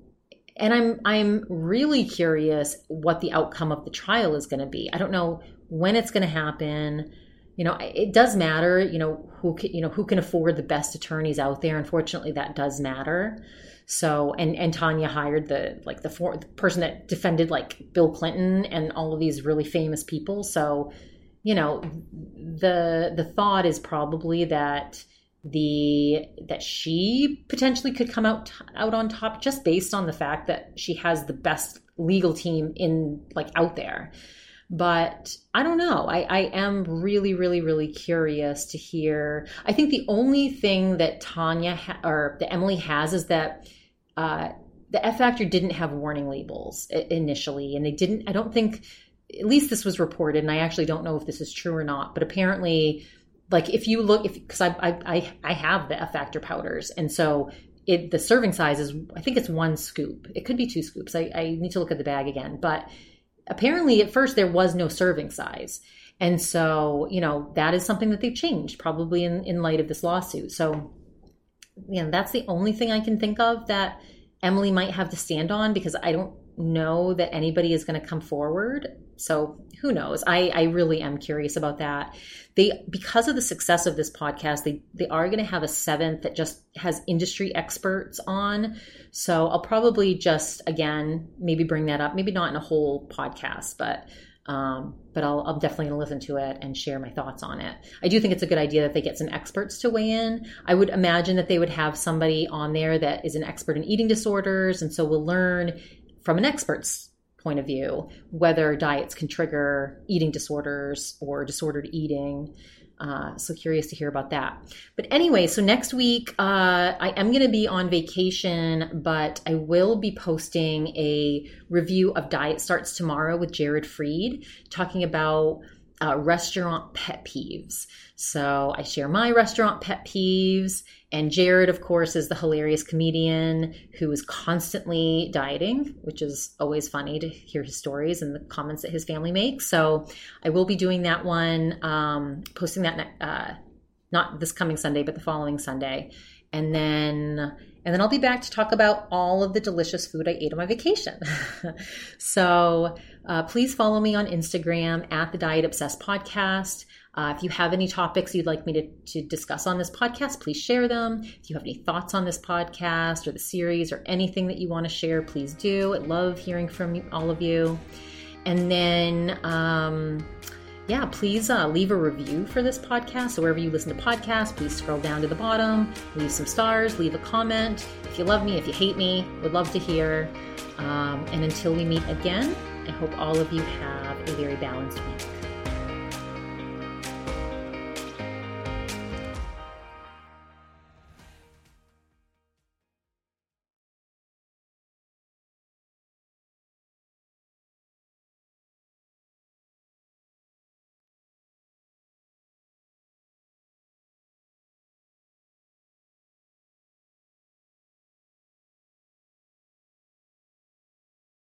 and I'm I'm really curious what the outcome of the trial is going to be. I don't know when it's going to happen. You know, it does matter. You know who can, you know who can afford the best attorneys out there. Unfortunately, that does matter. So and and Tanya hired the like the, for, the person that defended like Bill Clinton and all of these really famous people. So you know the the thought is probably that the that she potentially could come out out on top just based on the fact that she has the best legal team in like out there but i don't know i i am really really really curious to hear i think the only thing that tanya ha- or that emily has is that uh, the F Factor didn't have warning labels initially, and they didn't. I don't think, at least this was reported, and I actually don't know if this is true or not. But apparently, like if you look, if because I, I I have the F Factor powders, and so it the serving size is I think it's one scoop. It could be two scoops. I, I need to look at the bag again, but apparently at first there was no serving size. And so, you know, that is something that they've changed probably in, in light of this lawsuit. So, you know, that's the only thing I can think of that Emily might have to stand on because I don't know that anybody is going to come forward. So who knows? I, I really am curious about that. They because of the success of this podcast, they they are going to have a seventh that just has industry experts on. So I'll probably just again maybe bring that up, maybe not in a whole podcast, but um, but I'll, I'm definitely listen to it and share my thoughts on it. I do think it's a good idea that they get some experts to weigh in. I would imagine that they would have somebody on there that is an expert in eating disorders, and so we'll learn from an expert's point of view whether diets can trigger eating disorders or disordered eating. Uh, so curious to hear about that. But anyway, so next week uh, I am going to be on vacation, but I will be posting a review of Diet Starts Tomorrow with Jared Freid, talking about uh, restaurant pet peeves. So I share my restaurant pet peeves. And Jared, of course, is the hilarious comedian who is constantly dieting, which is always funny to hear his stories and the comments that his family makes. So I will be doing that one, um, posting that uh, not this coming Sunday, but the following Sunday. And then and then I'll be back to talk about all of the delicious food I ate on my vacation. <laughs> so uh, please follow me on Instagram at the Diet Obsessed Podcast. Uh, if you have any topics you'd like me to, to discuss on this podcast, please share them. If you have any thoughts on this podcast or the series or anything that you want to share, please do. I love hearing from all of you. And then, um, yeah, please uh, leave a review for this podcast. So, wherever you listen to podcasts, please scroll down to the bottom, leave some stars, leave a comment. If you love me, if you hate me, would love to hear. Um, and until we meet again, I hope all of you have a very balanced week.